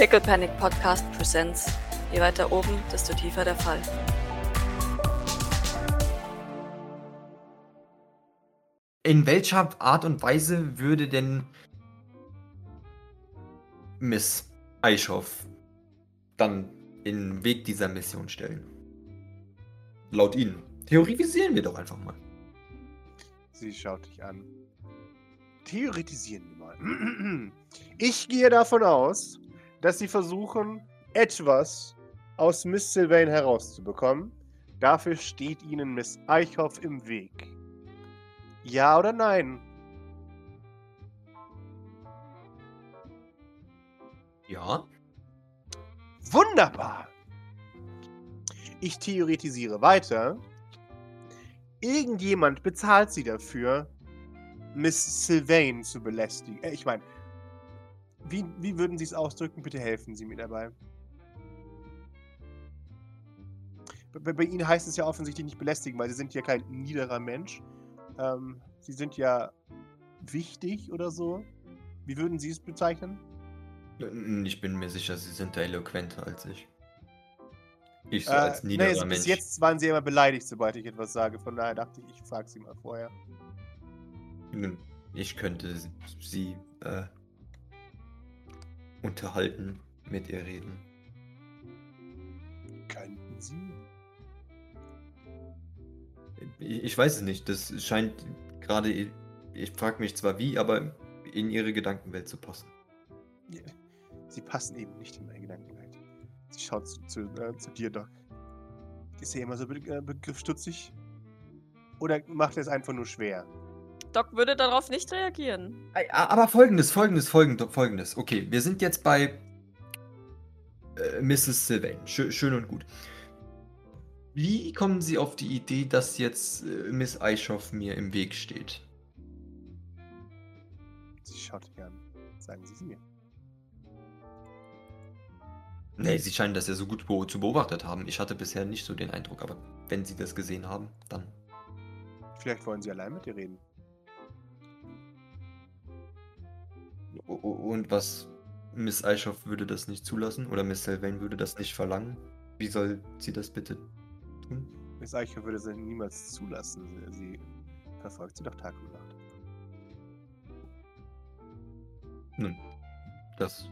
Pickle Panic Podcast Presents. Je weiter oben, desto tiefer der Fall. In welcher Art und Weise würde denn Miss Eichhoff dann in den Weg dieser Mission stellen? Laut Ihnen. Theorisieren wir doch einfach mal. Sie schaut dich an. Theoretisieren wir mal. Ich gehe davon aus, dass Sie versuchen, etwas aus Miss Sylvain herauszubekommen. Dafür steht Ihnen Miss Eichhoff im Weg. Ja oder nein? Ja. Wunderbar. Ich theoretisiere weiter. Irgendjemand bezahlt sie dafür, Miss Sylvain zu belästigen. Äh, ich meine, wie, wie würden Sie es ausdrücken? Bitte helfen Sie mir dabei. Bei, bei Ihnen heißt es ja offensichtlich nicht belästigen, weil Sie sind ja kein niederer Mensch. Ähm, Sie sind ja wichtig oder so. Wie würden Sie es bezeichnen? Ich bin mir sicher, Sie sind da eloquenter als ich. Ich so Äh, als nee, niederer bis Mensch. jetzt waren Sie immer beleidigt, sobald ich etwas sage. Von daher dachte ich, ich frage Sie mal vorher. Ich könnte sie äh, unterhalten, mit ihr reden. Könnten Sie? Ich, weiß es nicht. Das scheint gerade. Ich frage mich zwar wie, aber in ihre Gedankenwelt zu passen. Ja, Sie passen eben nicht in meine Gedankenwelt. Sie schaut zu, zu, äh, zu dir, Doc. Ist er immer so be äh, begriffsstutzig? Oder macht er es einfach nur schwer? Doc würde darauf nicht reagieren. Aber folgendes, folgendes, folgendes, folgendes. Okay, wir sind jetzt bei äh, Mrs. Sylvain. Schö schön und gut. Wie kommen Sie auf die Idee, dass jetzt äh, Miss Eichhoff mir im Weg steht? Sie schaut an. Sagen Sie es mir. Nee, Sie scheinen das ja so gut zu beobachtet haben. Ich hatte bisher nicht so den Eindruck, aber wenn Sie das gesehen haben, dann. Vielleicht wollen Sie allein mit ihr reden. Und was? Miss Eichhoff würde das nicht zulassen? Oder Miss Sylvain würde das nicht verlangen? Wie soll sie das bitte tun? Miss Eiche würde sie niemals zulassen. Sie, verfolgt sie doch Tag und Nacht. Nun, das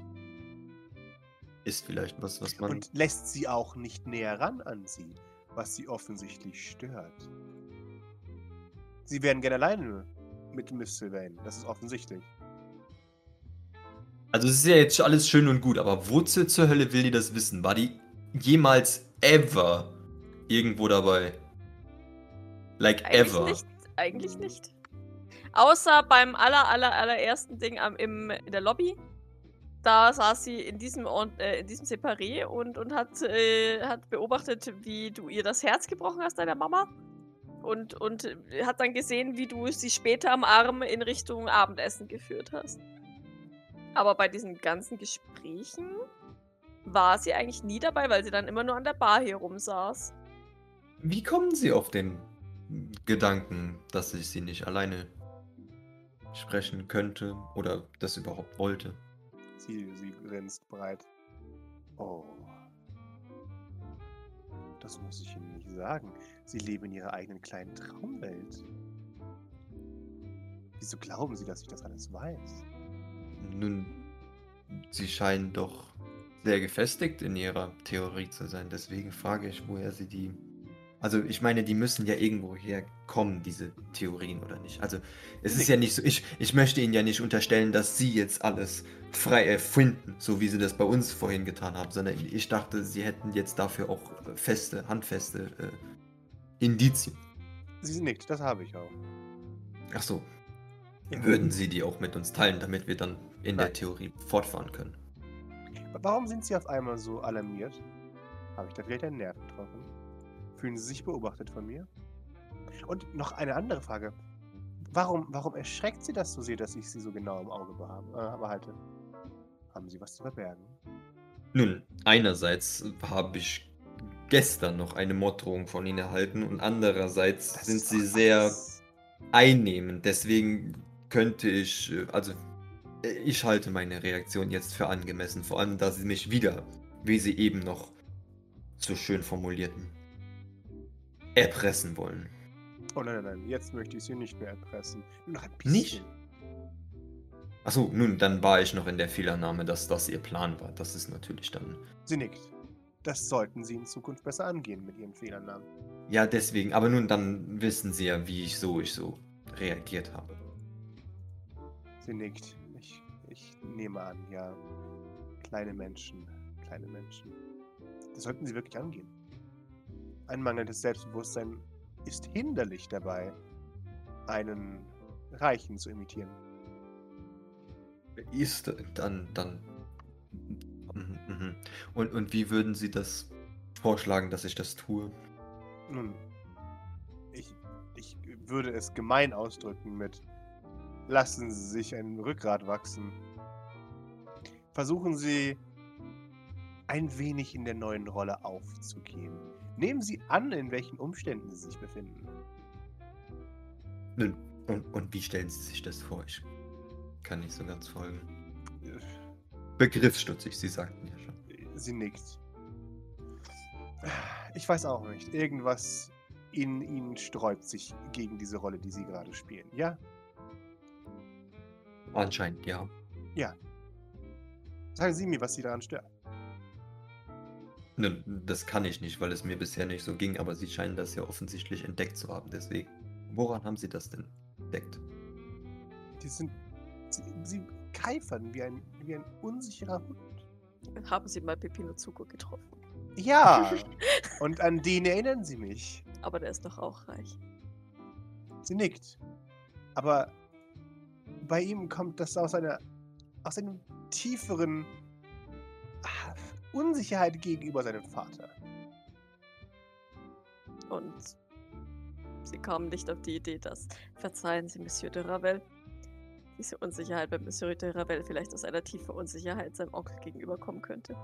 ist vielleicht was, was man. Und lässt sie auch nicht näher ran an sie, was sie offensichtlich stört. Sie wären gerne alleine mit Miss Sylvain. Das ist offensichtlich. Also es ist ja jetzt alles schön und gut, aber wozu zur Hölle will die das wissen? War die jemals ever irgendwo dabei? Like Eigentlich ever. nicht. Eigentlich nicht. Außer beim aller, aller, allerersten Ding am, im, in der Lobby. Da saß sie in diesem, äh, in diesem Separé und, und hat, äh, hat beobachtet, wie du ihr das Herz gebrochen hast, deiner Mama. Und, und hat dann gesehen, wie du sie später am Arm in Richtung Abendessen geführt hast. Aber bei diesen ganzen Gesprächen war sie eigentlich nie dabei, weil sie dann immer nur an der Bar hier rumsaß. Wie kommen Sie auf den Gedanken, dass ich sie nicht alleine sprechen könnte oder das überhaupt wollte? Sie, sie grinst breit. Oh. Das muss ich Ihnen nicht sagen. Sie leben in Ihrer eigenen kleinen Traumwelt. Wieso glauben Sie, dass ich das alles weiß? Nun, Sie scheinen doch sehr gefestigt in Ihrer Theorie zu sein. Deswegen frage ich, woher Sie die. Also, ich meine, die müssen ja irgendwo herkommen, diese Theorien, oder nicht? Also, es ist ja nicht so. Ich, ich möchte Ihnen ja nicht unterstellen, dass Sie jetzt alles frei erfinden, so wie Sie das bei uns vorhin getan haben, sondern ich dachte, Sie hätten jetzt dafür auch feste, handfeste äh, Indizien. Sie nickt, das habe ich auch. Ach so. Würden Sie die auch mit uns teilen, damit wir dann in der Nein. Theorie fortfahren können? Warum sind Sie auf einmal so alarmiert? Habe ich da vielleicht einen Nerv getroffen? Fühlen Sie sich beobachtet von mir? Und noch eine andere Frage. Warum, warum erschreckt Sie das so sehr, dass ich Sie so genau im Auge äh, behalte? Haben Sie was zu verbergen? Nun, einerseits habe ich gestern noch eine Morddrohung von Ihnen erhalten und andererseits Das sind Sie sehr alles- einnehmend. Deswegen könnte ich, äh, also Ich halte meine Reaktion jetzt für angemessen, vor allem da sie mich wieder, wie sie eben noch so schön formulierten, erpressen wollen. Oh nein, nein, nein, jetzt möchte ich sie nicht mehr erpressen. Nur ein bisschen. Nicht? Achso, nun, dann war ich noch in der Fehlannahme, dass das ihr Plan war. Das ist natürlich dann. Sie nickt. Das sollten Sie in Zukunft besser angehen mit Ihren Fehlannahmen. Ja, deswegen, aber nun, dann wissen sie ja, wie ich so, ich so reagiert habe. Sie nickt. Nehme an, ja. Kleine Menschen, kleine Menschen. Das sollten Sie wirklich angehen. Ein mangelndes Selbstbewusstsein ist hinderlich dabei, einen Reichen zu imitieren. Ist dann, dann. Mhm, mhm. Und, und wie würden Sie das vorschlagen, dass ich das tue? Nun, ich, ich würde es gemein ausdrücken mit lassen Sie sich ein Rückgrat wachsen. Versuchen Sie ein wenig in der neuen Rolle aufzugehen. Nehmen Sie an, in welchen Umständen Sie sich befinden. Und, und wie stellen Sie sich das vor? Ich kann nicht so ganz folgen. Begriffsstutzig, Sie sagten ja schon. Sie nickt. Ich weiß auch nicht. Irgendwas in Ihnen sträubt sich gegen diese Rolle, die Sie gerade spielen. Ja? Anscheinend, ja. Sagen Sie mir, was Sie daran stört. Nun, das kann ich nicht, weil es mir bisher nicht so ging, aber Sie scheinen das ja offensichtlich entdeckt zu haben. Deswegen, woran haben Sie das denn entdeckt? Die sind. Sie, sie keifern wie ein, wie ein unsicherer Hund. Haben Sie mal Pepino Zuko getroffen? Ja! Und an den erinnern Sie mich. Aber der ist doch auch reich. Sie nickt. Aber bei ihm kommt das aus einer. Aus einem tieferen. ah, Unsicherheit gegenüber seinem Vater. Und Sie kamen nicht auf die Idee, dass, verzeihen Sie, Monsieur de Ravel, diese Unsicherheit bei Monsieur de Ravel vielleicht aus einer tiefen Unsicherheit seinem Onkel gegenüberkommen könnte.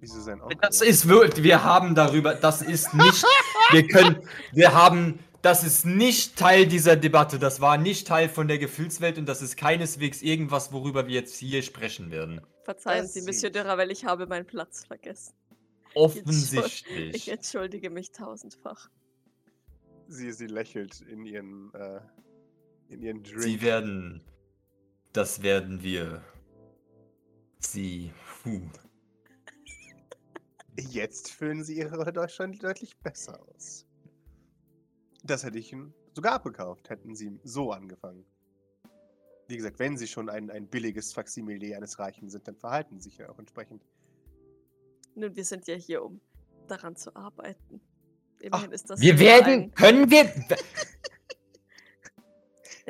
Wieso sein Onkel? Das ist wirklich, wir haben darüber, das ist nicht, wir können, wir haben, das ist nicht Teil dieser Debatte, das war nicht Teil von der Gefühlswelt und das ist keineswegs irgendwas, worüber wir jetzt hier sprechen werden. Verzeihen Das Sie, Monsieur de Ravel, ich habe meinen Platz vergessen. Ich Offensichtlich. entschuldige mich tausendfach. Sie, sie lächelt in ihren. Äh, in ihren Drink. Sie werden, das werden wir, sie, puh. Jetzt füllen sie ihre Deutschland deutlich besser aus. Das hätte ich ihnen sogar abgekauft, hätten sie so angefangen. Wie gesagt, wenn sie schon ein, ein billiges Faksimile eines Reichen sind, dann verhalten sie sich ja auch entsprechend. Nun, wir sind ja hier, um daran zu arbeiten. Immerhin ist das Wir werden, ein- können wir,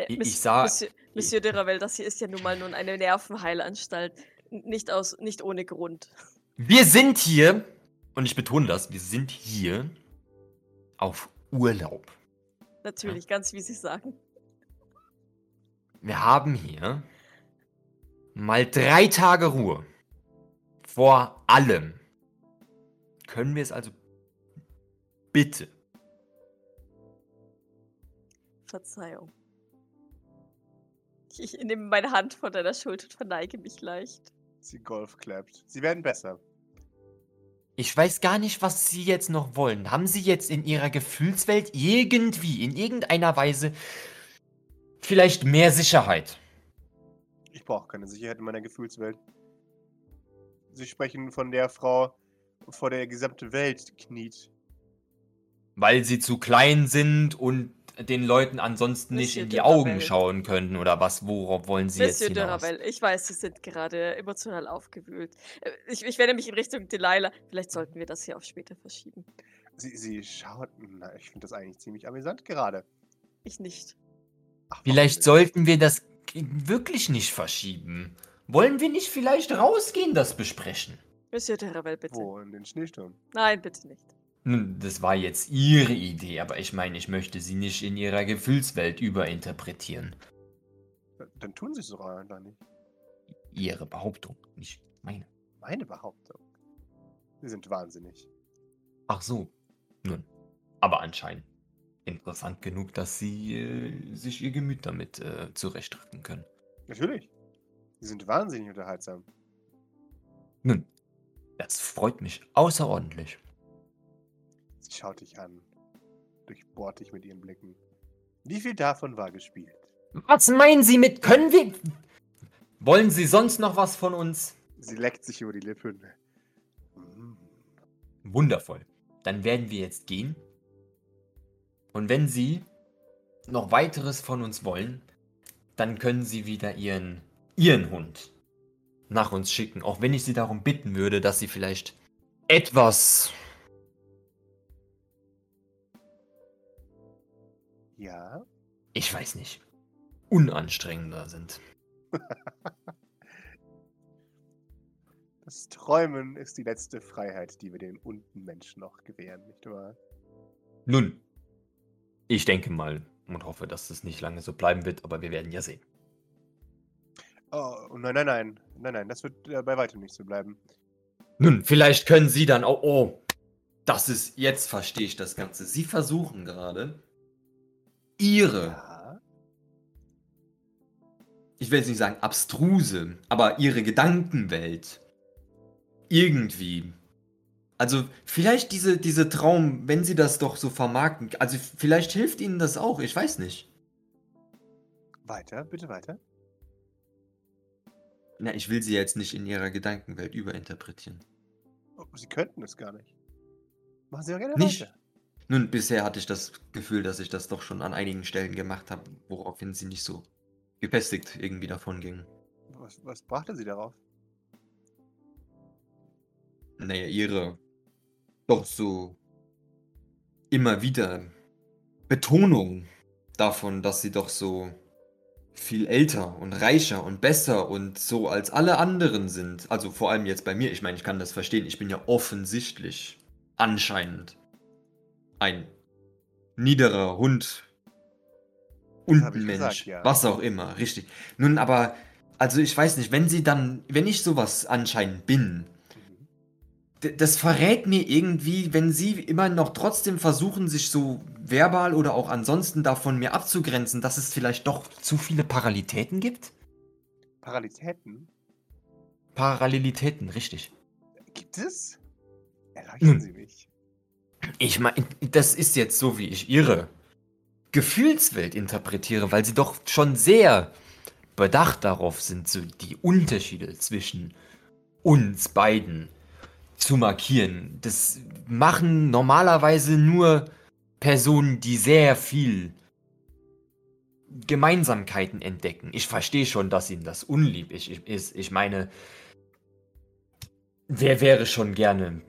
Ich- ich sah- Monsieur, Monsieur de Ravel, das hier ist ja nun mal nun eine Nervenheilanstalt. Nicht, aus, nicht ohne Grund. wir sind hier, und ich betone das, wir sind hier auf Urlaub. Natürlich, ganz wie Sie sagen. Wir haben hier mal drei Tage Ruhe. Vor allem. Können wir es also bitte Verzeihung. Ich, ich nehme meine Hand von deiner Schulter und verneige mich leicht. Sie Golf klappt. Sie werden besser. Ich weiß gar nicht, was Sie jetzt noch wollen. Haben Sie jetzt in Ihrer Gefühlswelt irgendwie, in irgendeiner Weise, vielleicht mehr Sicherheit? Ich brauche keine Sicherheit in meiner Gefühlswelt. Sie sprechen von der Frau, vor der die gesamte Welt kniet. Weil Sie zu klein sind und den Leuten ansonsten nicht Monsieur in die de Augen schauen können oder was? Worauf wollen Sie jetzt Monsieur de hinaus? Ravel, ich weiß, Sie sind gerade emotional aufgewühlt. Äh, Ich, ich wende mich in Richtung Delilah. Vielleicht sollten wir das hier auf später verschieben. Sie, sie schaut. Na, ich finde das eigentlich ziemlich amüsant gerade. Ich nicht. Ach, Vielleicht nicht? sollten wir das wirklich nicht verschieben. Wollen wir nicht vielleicht rausgehen, das besprechen? Monsieur de Ravel, bitte. Wo? In den Schneesturm. Nein, bitte nicht. Nun, das war jetzt Ihre Idee, aber ich meine, ich möchte Sie nicht in Ihrer Gefühlswelt überinterpretieren. Dann- Dann tun sie es doch einfach nicht. Ihre Behauptung, nicht meine. Meine Behauptung. Sie sind wahnsinnig. Ach so. Nun, aber anscheinend interessant genug, dass Sie äh, sich Ihr Gemüt damit äh, zurechtrücken können. Natürlich. Sie sind wahnsinnig unterhaltsam. Nun, das freut mich außerordentlich. Sie schaut dich an, durchbohrt dich mit ihren Blicken. Wie viel davon war gespielt? Was meinen Sie mit können wir? Wollen Sie sonst noch was von uns? Sie leckt sich über die Lippen. Mm. Wundervoll. Dann werden wir jetzt gehen. Und wenn Sie noch weiteres von uns wollen, dann können Sie wieder Ihren, Ihren Hund nach uns schicken. Auch wenn ich Sie darum bitten würde, dass Sie vielleicht etwas Ja, ich weiß nicht, unanstrengender sind. das Träumen ist die letzte Freiheit, die wir den unten Menschen noch gewähren, nicht wahr? Nun, ich denke mal und hoffe, dass es nicht lange so bleiben wird, aber wir werden ja sehen. Oh, nein, nein, nein. Nein, nein, das wird äh, bei weitem nicht so bleiben. Nun, vielleicht können Sie dann auch. Oh, Das ist, jetzt verstehe ich das Ganze. Sie versuchen gerade, ihre, Ja. ich will jetzt nicht sagen abstruse, aber ihre Gedankenwelt irgendwie. Also vielleicht diese, diese Traum, wenn sie das doch so vermarkten, also vielleicht hilft ihnen das auch, ich weiß nicht. Weiter, bitte weiter. Na, ich will sie jetzt nicht in ihrer Gedankenwelt überinterpretieren. Oh, Sie könnten es gar nicht. Machen Sie doch gerne Nicht? weiter. Nun, bisher hatte ich das Gefühl, dass ich das doch schon an einigen Stellen gemacht habe, woraufhin sie nicht so gefestigt irgendwie davon ging. Was, was brachte Sie darauf? Naja, ihre doch so immer wieder Betonung davon, dass sie doch so viel älter und reicher und besser und so als alle anderen sind. Also vor allem jetzt bei mir, ich meine, ich kann das verstehen, ich bin ja offensichtlich anscheinend ein niederer Hund, gesagt, ja. was auch immer, richtig. Nun aber, also ich weiß nicht, wenn sie dann, wenn ich sowas anscheinend bin, Mhm. Das verrät mir irgendwie, wenn sie immer noch trotzdem versuchen, sich so verbal oder auch ansonsten davon mir abzugrenzen, dass es vielleicht doch zu viele Parallelitäten gibt? Paralitäten? Parallelitäten, richtig. Gibt es? Erleuchten Hm. Sie mich. Ich meine, das ist jetzt so, wie ich ihre Gefühlswelt interpretiere, weil sie doch schon sehr bedacht darauf sind, so die Unterschiede zwischen uns beiden zu markieren. Das machen normalerweise nur Personen, die sehr viel Gemeinsamkeiten entdecken. Ich verstehe schon, dass ihnen das unlieb ist. Ich, ist. ich meine, wer wäre schon gerne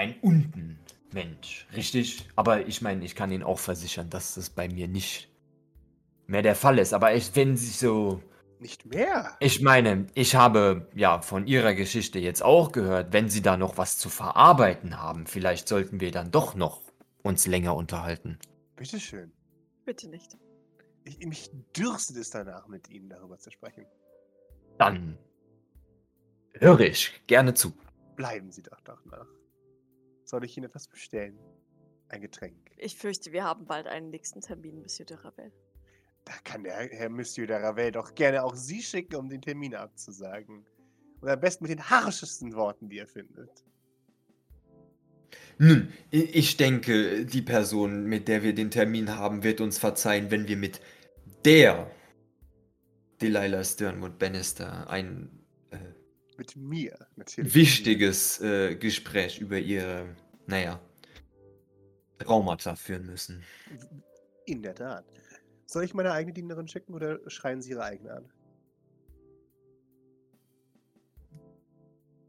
ein Untenmensch, richtig? Aber ich meine, ich kann Ihnen auch versichern, dass das bei mir nicht mehr der Fall ist. Aber ich, wenn Sie so. Nicht mehr? Ich meine, ich habe ja von Ihrer Geschichte jetzt auch gehört, wenn Sie da noch was zu verarbeiten haben, vielleicht sollten wir dann doch noch uns länger unterhalten. Bitteschön. Bitte nicht. Ich, mich dürstet es danach, mit Ihnen darüber zu sprechen. Dann höre ich gerne zu. Bleiben Sie doch doch nach. Soll ich Ihnen etwas bestellen? Ein Getränk. Ich fürchte, wir haben bald einen nächsten Termin, Monsieur de Ravel. Da kann der Herr Monsieur de Ravel doch gerne auch Sie schicken, um den Termin abzusagen. Und am besten mit den harschesten Worten, die er findet. Nun, ich denke, die Person, mit der wir den Termin haben, wird uns verzeihen, wenn wir mit der Delilah Sternwood Bannister ein äh, Mit mir, natürlich. wichtiges äh, Gespräch über ihre, naja, Traumata führen müssen. In der Tat. Soll ich meine eigene Dienerin schicken oder schreien Sie Ihre eigene an?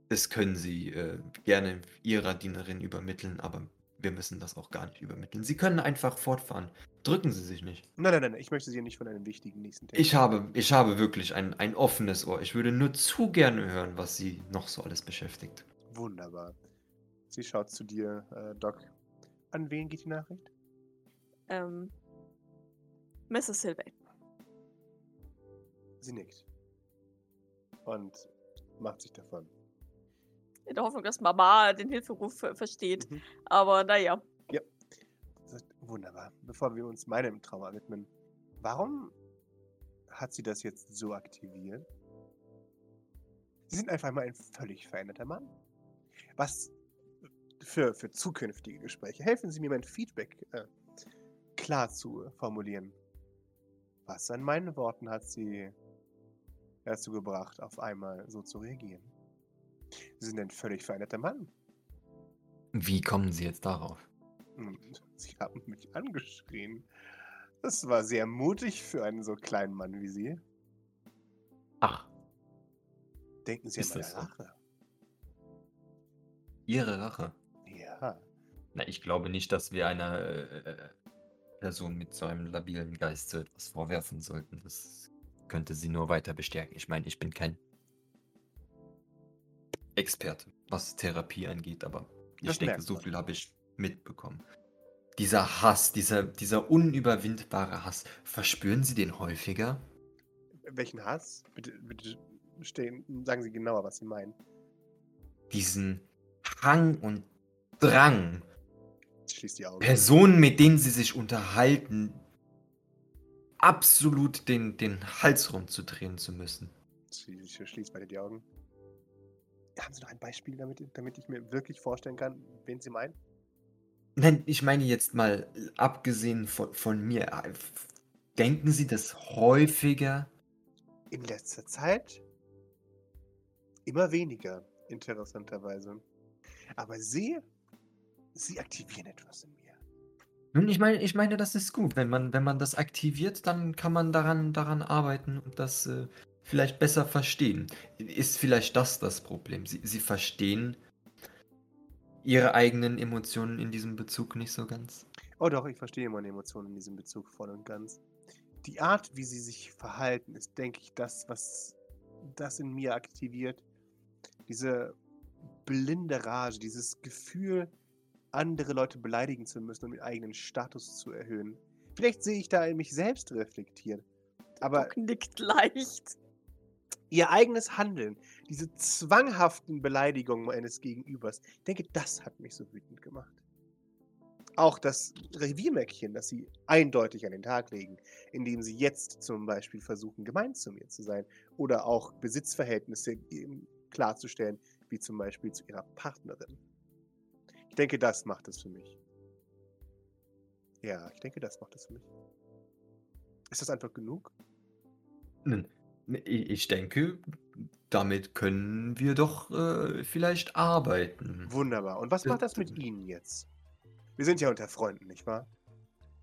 Das können Sie äh, gerne Ihrer Dienerin übermitteln, aber wir müssen das auch gar nicht übermitteln. Sie können einfach fortfahren. Drücken Sie sich nicht. Nein, nein, nein, ich möchte Sie nicht von einem wichtigen nächsten Termin. Ich habe, ich habe wirklich ein, ein offenes Ohr. Ich würde nur zu gerne hören, was Sie noch so alles beschäftigt. Wunderbar. Sie schaut zu dir, äh, Doc. An wen geht die Nachricht? Ähm. Mrs. Sylvain. Sie nickt. Und macht sich davon. In der Hoffnung, dass Mama den Hilferuf ver- versteht. Mhm. Aber naja. Wunderbar. Bevor wir uns meinem Trauma widmen, warum hat sie das jetzt so aktiviert? Sie sind einfach mal ein völlig veränderter Mann. Was für, für zukünftige Gespräche. Helfen Sie mir, mein Feedback äh, klar zu formulieren. Was an meinen Worten hat Sie dazu gebracht, auf einmal so zu reagieren? Sie sind ein völlig veränderter Mann. Wie kommen Sie jetzt darauf? Hm, Sie haben mich angeschrien. Das war sehr mutig für einen so kleinen Mann wie Sie. Ach, Denken Sie Ist an meine so? Rache. Ihre Rache. Ja. Na, ich glaube nicht, dass wir einer äh, Person mit so einem labilen Geist so etwas vorwerfen sollten. Das könnte sie nur weiter bestärken. Ich meine, ich bin kein Experte, was Therapie angeht, aber ich Das denke, so viel habe ich mitbekommen. Dieser Hass, dieser, dieser unüberwindbare Hass, verspüren Sie den häufiger? Welchen Hass? Bitte, bitte stehen, sagen Sie genauer, was Sie meinen. Diesen Hang und Drang, Schließt die Augen. Personen, mit denen Sie sich unterhalten, absolut den, den Hals rumzudrehen zu müssen. Schließ, schließ beide die Augen. Haben Sie noch ein Beispiel, damit, damit ich mir wirklich vorstellen kann, wen Sie meinen? Nein, ich meine jetzt mal, abgesehen von, von mir, äh, denken Sie das häufiger? In letzter Zeit immer weniger, interessanterweise. Aber Sie, Sie aktivieren etwas in mir. Nun, ich meine, ich meine, das ist gut. Wenn man, wenn man das aktiviert, dann kann man daran, daran arbeiten und das äh, vielleicht besser verstehen. Ist vielleicht das das Problem? Sie, Sie verstehen Ihre eigenen Emotionen in diesem Bezug nicht so ganz? Oh doch, ich verstehe meine Emotionen in diesem Bezug voll und ganz. Die Art, wie sie sich verhalten, ist, denke ich, das, was das in mir aktiviert. Diese blinde Rage, dieses Gefühl, andere Leute beleidigen zu müssen, um den eigenen Status zu erhöhen. Vielleicht sehe ich da in mich selbst reflektiert. Aber Doc nickt leicht. Ihr eigenes Handeln, diese zwanghaften Beleidigungen meines Gegenübers, ich denke, das hat mich so wütend gemacht. Auch das Reviermäckchen, das sie eindeutig an den Tag legen, indem sie jetzt zum Beispiel versuchen, gemein zu mir zu sein oder auch Besitzverhältnisse klarzustellen, wie zum Beispiel zu ihrer Partnerin. Ich denke, das macht es für mich. Ja, ich denke, das macht es für mich. Ist das einfach genug? Nun, Ich denke, damit können wir doch äh, vielleicht arbeiten. Wunderbar. Und was macht das mit Ihnen jetzt? Wir sind ja unter Freunden, nicht wahr?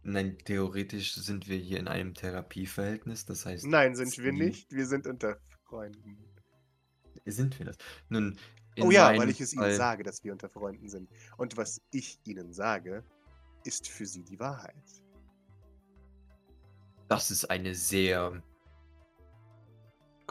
Nein, theoretisch sind wir hier in einem Therapieverhältnis, das heißt, Nein, sind wir nicht. Wir sind unter Freunden. sind wir das. Nun, oh ja, weil ich es Ihnen Fall- sage, dass wir unter Freunden sind. Und was ich Ihnen sage, ist für Sie die Wahrheit. Das ist eine sehr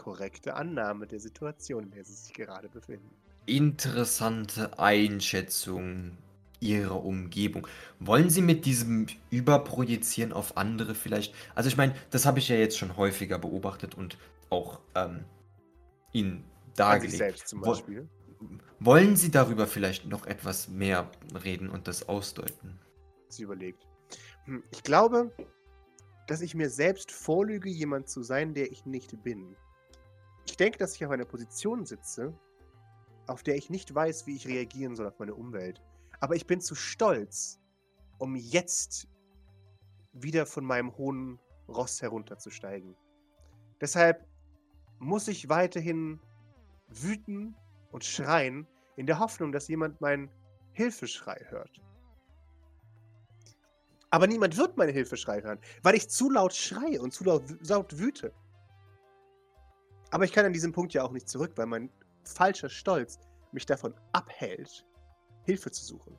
Korrekte Annahme der Situation, in der Sie sich gerade befinden. interessante Einschätzung Ihrer Umgebung. Wollen Sie mit diesem Überprojizieren auf andere vielleicht. Also, ich meine, das habe ich ja jetzt schon häufiger beobachtet und auch ähm, Ihnen An sich dargelegt. selbst zum Beispiel. Wollen Sie darüber vielleicht noch etwas mehr reden und das ausdeuten? Sie überlegt. Hm, Ich glaube, dass ich mir selbst vorlüge, jemand zu sein, der ich nicht bin. Ich denke, dass ich auf einer Position sitze, auf der ich nicht weiß, wie ich reagieren soll auf meine Umwelt. Aber ich bin zu stolz, um jetzt wieder von meinem hohen Ross herunterzusteigen. Deshalb muss ich weiterhin wüten und schreien, in der Hoffnung, dass jemand meinen Hilfeschrei hört. Aber niemand wird meine Hilfeschrei hören, weil ich zu laut schreie und zu laut, laut wüte. Aber ich kann an diesem Punkt ja auch nicht zurück, weil mein falscher Stolz mich davon abhält, Hilfe zu suchen.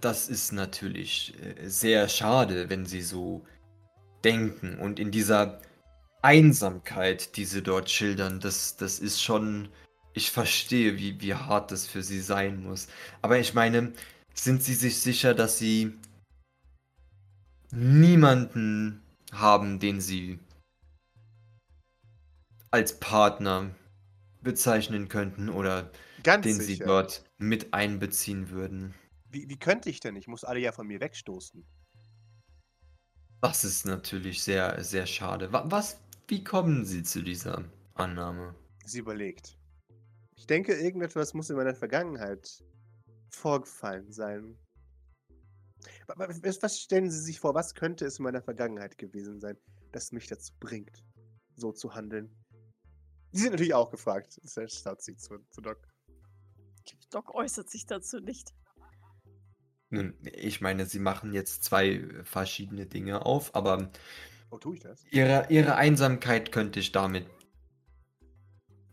Das ist natürlich äh, sehr schade, wenn Sie so denken und in dieser Einsamkeit, die Sie dort schildern, das, das ist schon. Ich verstehe, wie, wie hart das für Sie sein muss. Aber ich meine, sind Sie sich sicher, dass Sie niemanden haben, den Sie als Partner bezeichnen könnten oder Ganz den Sie sicher. dort mit einbeziehen würden? Wie, wie könnte ich denn? Ich muss alle ja von mir wegstoßen. Das ist natürlich sehr, sehr schade. Wa- Was, wie kommen Sie zu dieser Annahme? Sie überlegt. Ich denke, irgendetwas muss in meiner Vergangenheit vorgefallen sein. Wa- wa- Was was stellen Sie sich vor, was könnte es in meiner Vergangenheit gewesen sein, das mich dazu bringt, so zu handeln? Die sind natürlich auch gefragt. Schaut sie zu, zu Doc. Doc äußert sich dazu nicht. Nun, ich meine, Sie machen jetzt zwei verschiedene Dinge auf, aber Oh, tue ich das? Ihre, ihre Einsamkeit könnte ich damit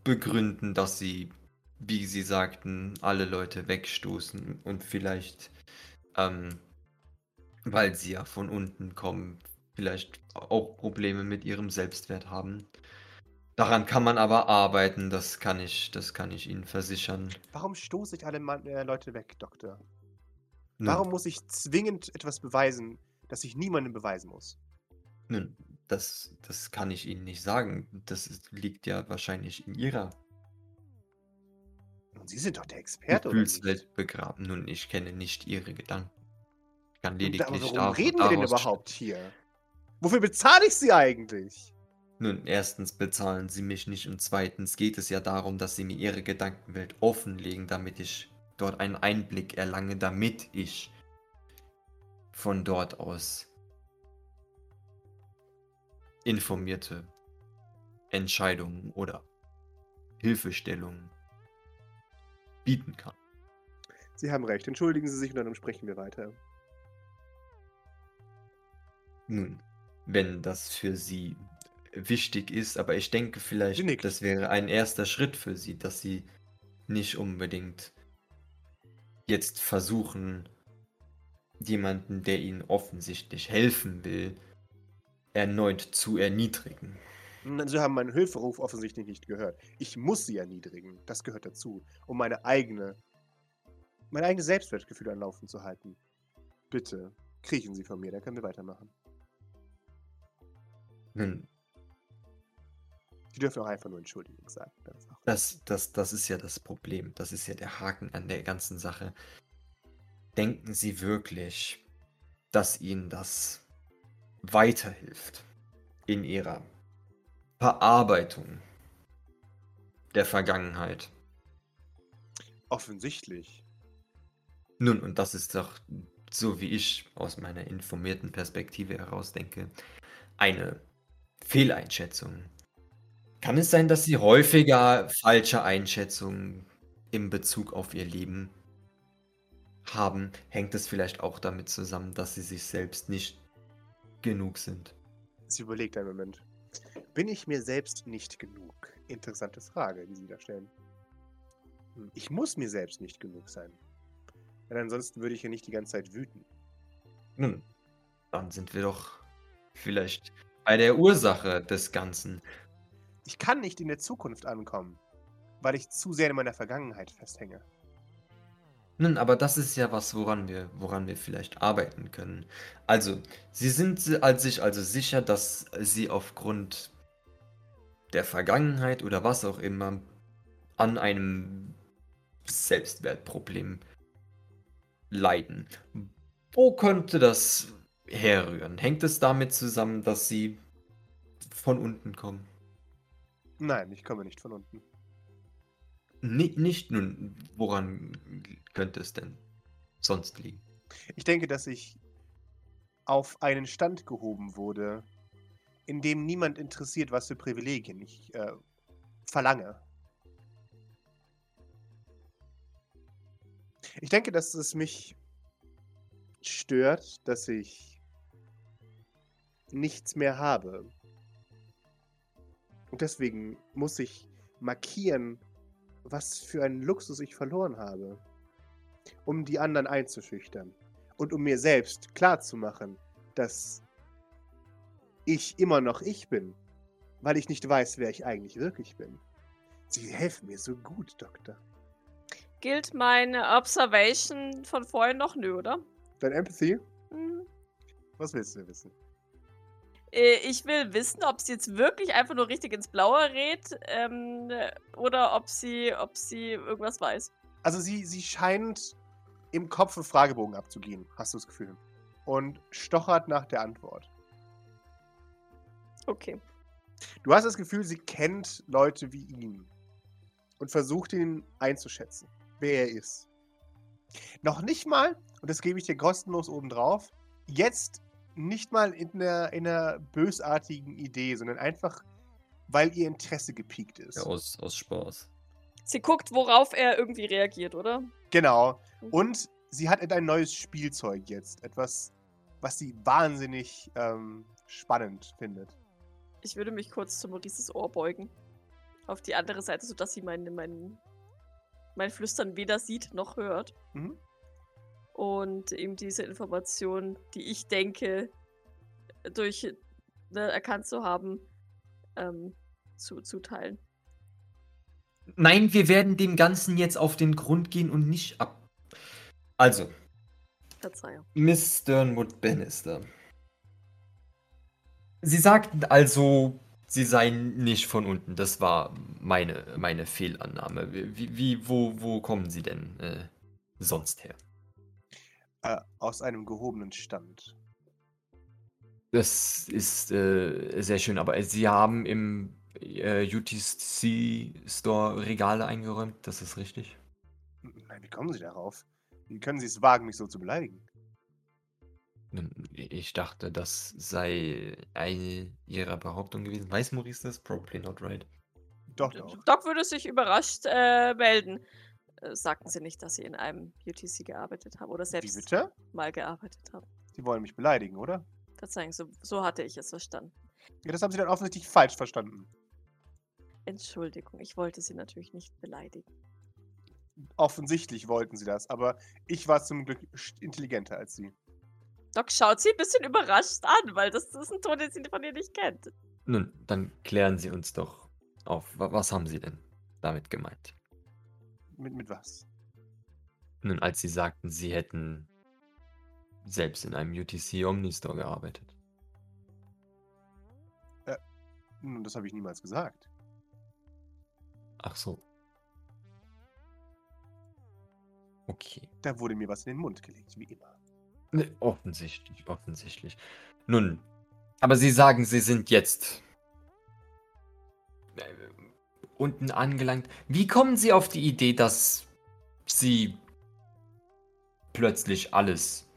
begründen, dass Sie, wie Sie sagten, alle Leute wegstoßen und vielleicht, ähm, weil Sie ja von unten kommen, vielleicht auch Probleme mit Ihrem Selbstwert haben. Daran kann man aber arbeiten, das kann ich, das kann ich Ihnen versichern. Warum stoße ich alle Mann, äh, Leute weg, Doktor? Nun, Warum muss ich zwingend etwas beweisen, das ich niemandem beweisen muss? nun, das, das kann ich Ihnen nicht sagen. Das ist, liegt ja wahrscheinlich in Ihrer Und Sie sind doch der Experte, oder? Gefühlswelt begraben. Nun, ich kenne nicht Ihre Gedanken. Ich kann Und lediglich Aber warum reden wir denn überhaupt hier? Wofür bezahle ich Sie eigentlich? Nun, erstens bezahlen Sie mich nicht und zweitens geht es ja darum, dass Sie mir Ihre Gedankenwelt offenlegen, damit ich dort einen Einblick erlange, damit ich von dort aus informierte Entscheidungen oder Hilfestellungen bieten kann. Sie haben recht. Entschuldigen Sie sich und dann sprechen wir weiter. Nun, wenn das für Sie wichtig ist, aber ich denke vielleicht, das wäre ein erster Schritt für Sie, dass Sie nicht unbedingt jetzt versuchen, jemanden, der Ihnen offensichtlich helfen will, erneut zu erniedrigen. Sie haben meinen Hilferuf offensichtlich nicht gehört. Ich muss Sie erniedrigen. Das gehört dazu, um meine eigene, mein eigenes Selbstwertgefühl am Laufen zu halten. Bitte, kriechen Sie von mir, dann können wir weitermachen. Nun, Sie dürfen auch einfach nur Entschuldigung sagen. Das, das, das ist ja das Problem. Das ist ja der Haken an der ganzen Sache. Denken Sie wirklich, dass Ihnen das weiterhilft in Ihrer Verarbeitung der Vergangenheit? Offensichtlich. Nun, und das ist doch, so wie ich aus meiner informierten Perspektive heraus denke, eine Fehleinschätzung. Kann es sein, dass Sie häufiger falsche Einschätzungen in Bezug auf Ihr Leben haben? Hängt es vielleicht auch damit zusammen, dass Sie sich selbst nicht genug sind? Sie überlegt einen Moment. Bin ich mir selbst nicht genug? Interessante Frage, die Sie da stellen. Hm, Ich muss mir selbst nicht genug sein. Denn ansonsten würde ich ja nicht die ganze Zeit wüten. Nun, dann sind wir doch vielleicht bei der Ursache des Ganzen. Ich kann nicht in der Zukunft ankommen, weil ich zu sehr in meiner Vergangenheit festhänge. Nun, aber das ist ja was, woran wir, woran wir vielleicht arbeiten können. Also, Sie sind sich also sicher, dass Sie aufgrund der Vergangenheit oder was auch immer an einem Selbstwertproblem leiden. Wo könnte das herrühren? Hängt es damit zusammen, dass Sie von unten kommen? Nein, ich komme nicht von unten. Ni- nicht nun, woran könnte es denn sonst liegen? Ich denke, dass ich auf einen Stand gehoben wurde, in dem niemand interessiert, was für Privilegien ich äh, verlange. Ich denke, dass es mich stört, dass ich nichts mehr habe. Und deswegen muss ich markieren, was für einen Luxus ich verloren habe, um die anderen einzuschüchtern und um mir selbst klarzumachen, dass ich immer noch ich bin, weil ich nicht weiß, wer ich eigentlich wirklich bin. Sie helfen mir so gut, Doktor. Gilt meine Observation von vorhin noch? Nö, oder? Dein Empathy? Mhm. Was willst du wissen? Äh, Ich will wissen, ob sie jetzt wirklich einfach nur richtig ins Blaue rät ähm, oder ob sie, ob sie irgendwas weiß. Also sie, sie scheint im Kopf einen Fragebogen abzugehen, hast du das Gefühl. Und stochert nach der Antwort. Okay. Du hast das Gefühl, sie kennt Leute wie ihn und versucht ihn einzuschätzen, wer er ist. Noch nicht mal, und das gebe ich dir kostenlos obendrauf, jetzt nicht mal in einer, in einer bösartigen Idee, sondern einfach, weil ihr Interesse gepiekt ist. Ja, aus, aus Spaß. Sie guckt, worauf er irgendwie reagiert, oder? Genau. Mhm. Und sie hat ein neues Spielzeug jetzt. Etwas, was sie wahnsinnig ähm, spannend findet. Ich würde mich kurz zu Maurices Ohr beugen. Auf die andere Seite, sodass sie mein, mein, mein Flüstern weder sieht noch hört. Mhm. Und ihm diese Information, die ich denke, durch ne, erkannt zu haben, ähm, zu, zuteilen. Nein, wir werden dem Ganzen jetzt auf den Grund gehen und nicht ab. Also, Verzeihung. Miss Sternwood Bannister. Sie sagten also, sie seien nicht von unten. Das war meine, meine Fehlannahme. Wie, wie, wo, wo kommen sie denn äh, sonst her? Äh, aus einem gehobenen Stand. Das ist äh, sehr schön, aber sie haben im äh, UTC-Store Regale eingeräumt, das ist richtig? Nein, wie kommen Sie darauf? Wie können Sie es wagen, mich so zu beleidigen? Ich dachte, das sei eine ihrer Behauptungen gewesen. Weiß Maurice das? Probably not right. Doch, doch. Doc würde sich überrascht äh, melden. Äh, sagten Sie nicht, dass Sie in einem UTC gearbeitet haben oder Wie selbst bitte? mal gearbeitet haben? Sie wollen mich beleidigen, oder? Verzeihen, so, so hatte ich es verstanden. Ja, das haben Sie dann offensichtlich falsch verstanden. Entschuldigung, ich wollte Sie natürlich nicht beleidigen. Offensichtlich wollten Sie das, aber ich war zum Glück intelligenter als Sie. Doc schaut sie ein bisschen überrascht an, weil das, ist ein Ton, den sie von ihr nicht kennt. Nun, dann klären Sie uns doch auf. Wa- Was haben Sie denn damit gemeint? Mit, mit was? Nun, als Sie sagten, Sie hätten selbst in einem UTC Omnistore gearbeitet. Nun, das habe ich niemals gesagt. Ach so. Okay. Da wurde mir was in den Mund gelegt, wie immer. Ne, offensichtlich, offensichtlich. Nun, aber Sie sagen, Sie sind jetzt äh, unten angelangt. Wie kommen Sie auf die Idee, dass Sie plötzlich alles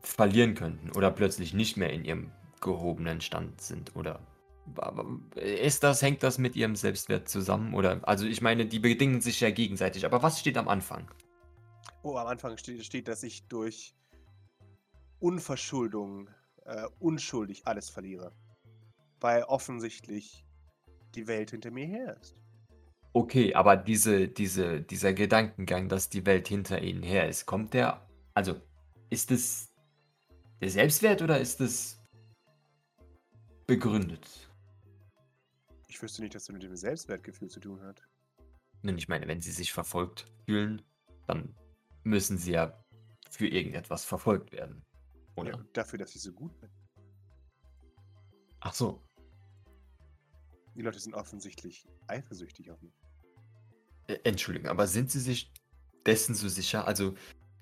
verlieren könnten oder plötzlich nicht mehr in Ihrem gehobenen Stand sind? Oder ist das, hängt das mit Ihrem Selbstwert zusammen? Oder, also ich meine, die bedingen sich ja gegenseitig, aber was steht am Anfang? Oh, am Anfang steht, steht dass ich durch Unverschuldung äh, unschuldig alles verliere. Weil offensichtlich die Welt hinter mir her ist. Okay, aber diese, diese, dieser Gedankengang, dass die Welt hinter ihnen her ist, kommt der, also ist es der Selbstwert oder ist es begründet? Ich wüsste nicht, dass das mit dem Selbstwertgefühl zu tun hat. Nun, ich meine, wenn sie sich verfolgt fühlen, dann müssen sie ja für irgendetwas verfolgt werden. Oder? Ja, dafür, dass ich so gut bin. Ach so. Die Leute sind offensichtlich eifersüchtig auf mich. Äh, Entschuldigung, aber sind Sie sich dessen so sicher? Also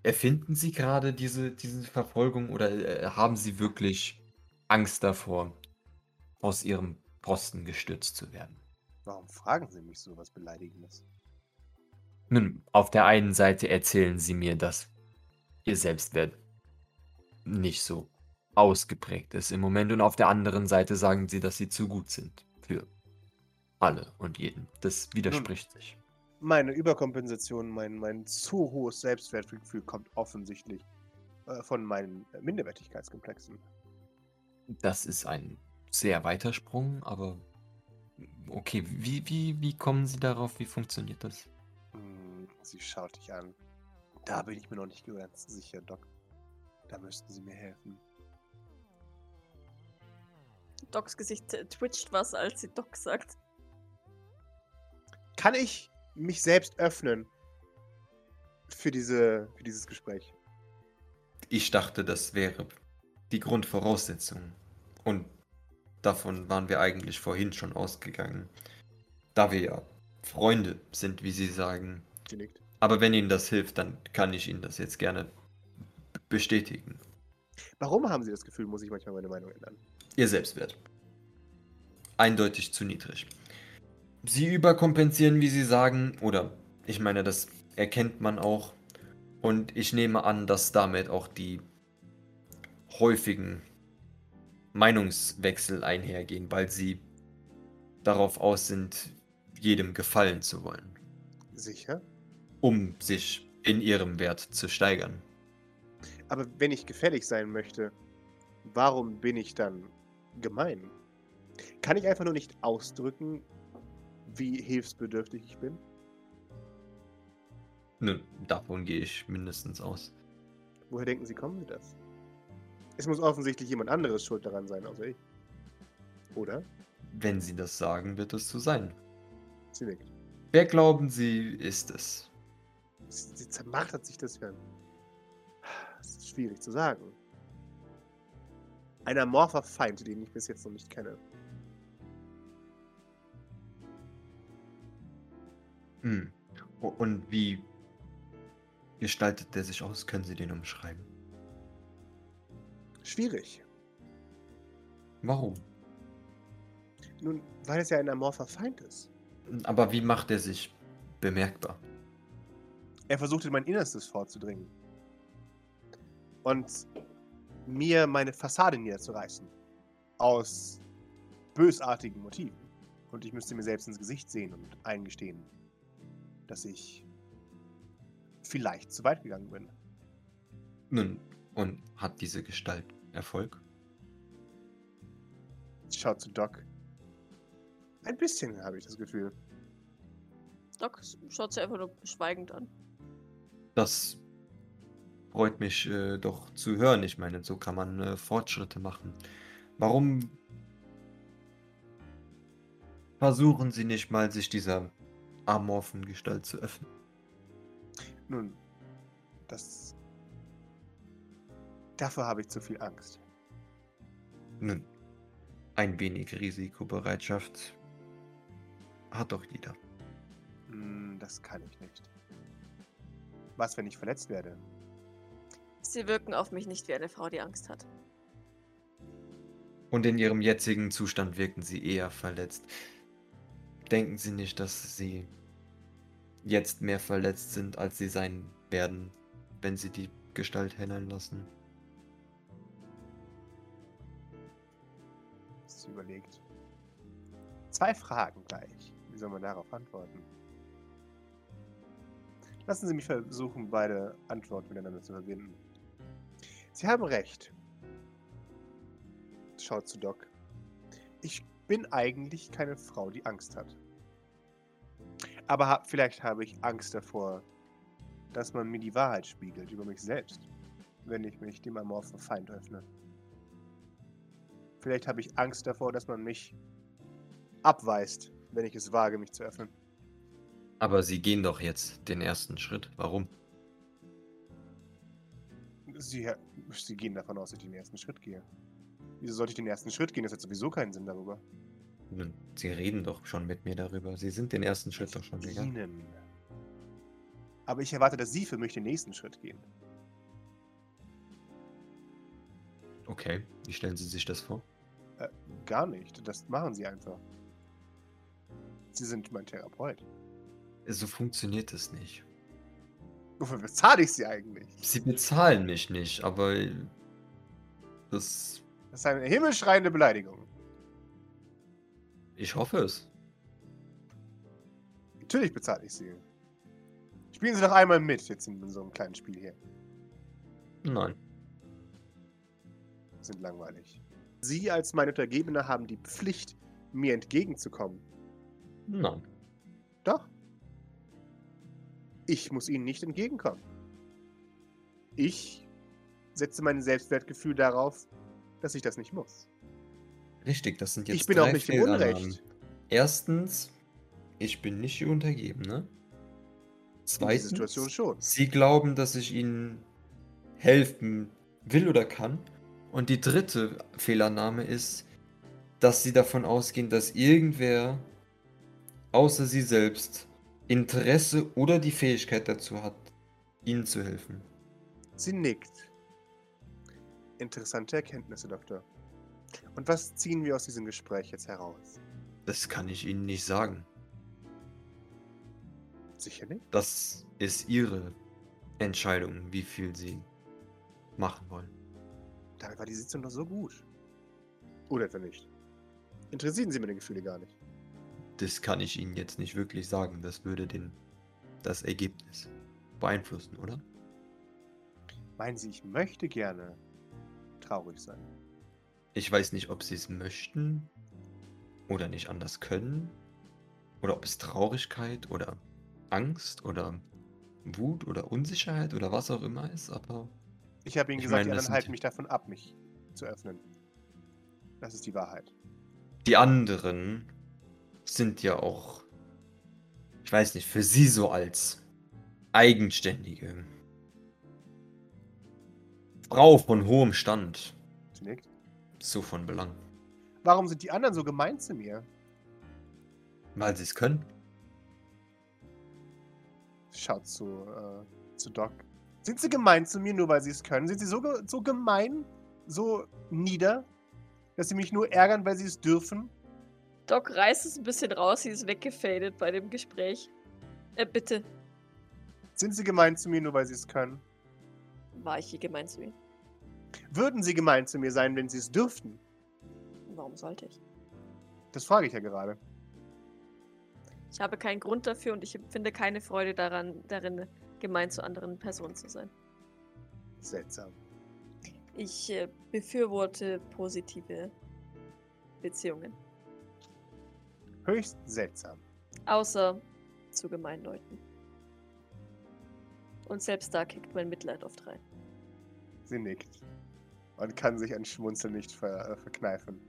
erfinden Sie gerade diese, diese Verfolgung oder äh, haben Sie wirklich Angst davor, aus Ihrem Posten gestürzt zu werden? Warum fragen Sie mich so was Beleidigendes? Nun, auf der einen Seite erzählen Sie mir, dass Ihr Selbstwert nicht so ausgeprägt ist im Moment und auf der anderen Seite sagen Sie, dass Sie zu gut sind alle und jeden. Das widerspricht sich. Meine Überkompensation, mein, mein zu hohes Selbstwertgefühl kommt offensichtlich äh, von meinen Minderwertigkeitskomplexen. Das ist ein sehr weiter Sprung, aber okay, wie, wie, wie kommen Sie darauf? Wie funktioniert das? Hm, sie schaut dich an. Da bin ich mir noch nicht ganz sicher, Doc. Da müssten Sie mir helfen. Docs Gesicht twitcht was, als sie Doc sagt. Kann ich mich selbst öffnen für, diese, für dieses Gespräch? Ich dachte, das wäre die Grundvoraussetzung. Und davon waren wir eigentlich vorhin schon ausgegangen. Da wir ja Freunde sind, wie Sie sagen. Genickt. Aber wenn Ihnen das hilft, dann kann ich Ihnen das jetzt gerne bestätigen. Warum haben Sie das Gefühl, muss ich manchmal meine Meinung ändern? Ihr Selbstwert. eindeutig zu niedrig. Sie überkompensieren, wie Sie sagen, oder ich meine, das erkennt man auch. Und ich nehme an, dass damit auch die häufigen Meinungswechsel einhergehen, weil Sie darauf aus sind, jedem gefallen zu wollen, Sicher? um sich in ihrem Wert zu steigern. Aber wenn ich gefällig sein möchte, warum bin ich dann gemein? Kann ich einfach nur nicht ausdrücken, wie hilfsbedürftig ich bin? Nun, davon gehe ich mindestens aus. Woher denken Sie, kommen Sie das? Es muss offensichtlich jemand anderes schuld daran sein, außer ich. Oder? Wenn Sie das sagen, wird es so sein. Sie nickt. Wer glauben Sie, ist es? Sie, sie zermartert sich das Hirn. Das ist schwierig zu sagen. Ein amorpher Feind, den ich bis jetzt noch nicht kenne. Hm. Und wie gestaltet der sich aus? Können Sie den umschreiben? Schwierig. Warum? Nun, weil es ja ein amorpher Feind ist. Aber wie macht er sich bemerkbar? Er versucht in mein Innerstes vorzudringen. Und mir meine Fassade niederzureißen. Aus bösartigen Motiven. Und ich müsste mir selbst ins Gesicht sehen und eingestehen, dass ich vielleicht zu weit gegangen bin. Nun, und hat diese Gestalt Erfolg? Schaut zu Doc. Ein bisschen habe ich das Gefühl. Doc schaut sie einfach nur schweigend an. Das freut mich äh, doch zu hören. Ich meine, so kann man äh, Fortschritte machen. Warum versuchen Sie nicht mal, sich dieser amorphen Gestalt zu öffnen? Nun, das. Dafür habe ich zu viel Angst. Nun, ein wenig Risikobereitschaft hat doch jeder. Hm, das kann ich nicht. Was, wenn ich verletzt werde? Sie wirken auf mich nicht wie eine Frau, die Angst hat. Und in Ihrem jetzigen Zustand wirken Sie eher verletzt. Denken Sie nicht, dass Sie jetzt mehr verletzt sind, als Sie sein werden, wenn Sie die Gestalt hineinlassen? Sie überlegt. Zwei Fragen gleich. Wie soll man darauf antworten? Lassen Sie mich versuchen, beide Antworten miteinander zu verbinden. Sie haben recht. Schaut zu Doc. Ich bin eigentlich keine Frau, die Angst hat. Aber ha vielleicht habe ich Angst davor, dass man mir die Wahrheit spiegelt über mich selbst, wenn ich mich dem amorphen Feind öffne. Vielleicht habe ich Angst davor, dass man mich abweist, wenn ich es wage, mich zu öffnen. Aber Sie gehen doch jetzt den ersten Schritt. Warum? Sie, Sie gehen davon aus, dass ich den ersten Schritt gehe. Wieso sollte ich den ersten Schritt gehen? Das hat sowieso keinen Sinn darüber. Sie reden doch schon mit mir darüber. Sie sind den ersten Schritt doch schon gegangen. Ihnen. Aber ich erwarte, dass Sie für mich den nächsten Schritt gehen. Okay, wie stellen Sie sich das vor? Äh, gar nicht. Das machen Sie einfach. Sie sind mein Therapeut. So funktioniert es nicht. Wofür bezahle ich Sie eigentlich? Sie bezahlen mich nicht, aber das. Das ist eine himmelschreiende Beleidigung. Ich hoffe es. Natürlich bezahle ich Sie. Spielen Sie doch einmal mit jetzt in so einem kleinen Spiel hier. Nein. Sie sind langweilig. Sie als mein Untergebener haben die Pflicht, mir entgegenzukommen. Nein. Doch. Ich muss ihnen nicht entgegenkommen. Ich setze mein Selbstwertgefühl darauf, dass ich das nicht muss. Richtig, das sind jetzt ich bin drei auch nicht im. Unrecht. Erstens, ich bin nicht Ihr dieser Zweitens. Sie glauben, dass ich Ihnen helfen will oder kann. Und die dritte Fehlannahme ist, dass Sie davon ausgehen, dass irgendwer außer Sie selbst Interesse oder die Fähigkeit dazu hat, Ihnen zu helfen. Sie nickt. Interessante Erkenntnisse, Doktor. Und was ziehen wir aus diesem Gespräch jetzt heraus? Das kann ich Ihnen nicht sagen. Sicher nicht? Das ist Ihre Entscheidung, wie viel Sie machen wollen. Dabei war die Sitzung doch so gut. Oder etwa nicht? Interessieren Sie meine Gefühle gar nicht. Das kann ich Ihnen jetzt nicht wirklich sagen. Das würde den, das Ergebnis beeinflussen, oder? Meinen Sie, ich möchte gerne traurig sein? Ich weiß nicht, ob Sie es möchten oder nicht anders können. Oder ob es Traurigkeit oder Angst oder Wut oder Unsicherheit oder was auch immer ist, aber Ich habe Ihnen gesagt, meine, die anderen halten mich davon ab, mich zu öffnen. Das ist die Wahrheit. die anderen sind ja auch, ich weiß nicht, für Sie so als eigenständige Frau von hohem Stand Sie nickt. So von Belang. Warum sind die anderen so gemein zu mir? Weil Sie es können. Schaut zu, äh, zu Doc. Sind sie gemein zu mir, nur weil sie es können? Sind sie so, so gemein, so nieder, dass sie mich nur ärgern, weil sie es dürfen? Doc reißt es ein bisschen raus, sie ist weggefadet bei dem Gespräch. Äh, bitte. Sind sie gemein zu mir, nur weil sie es können? War ich hier gemein zu ihm? Würden sie gemein zu mir sein, wenn sie es dürften? Warum sollte ich? Das frage ich ja gerade. Ich habe keinen Grund dafür und ich empfinde keine Freude daran, darin, gemein zu anderen Personen zu sein. Seltsam. Ich äh, befürworte positive Beziehungen. Höchst seltsam. Außer zu gemeinen Leuten. Und selbst da kickt mein Mitleid oft rein. Sie nickt und kann sich ein Schmunzeln nicht ver äh, verkneifen,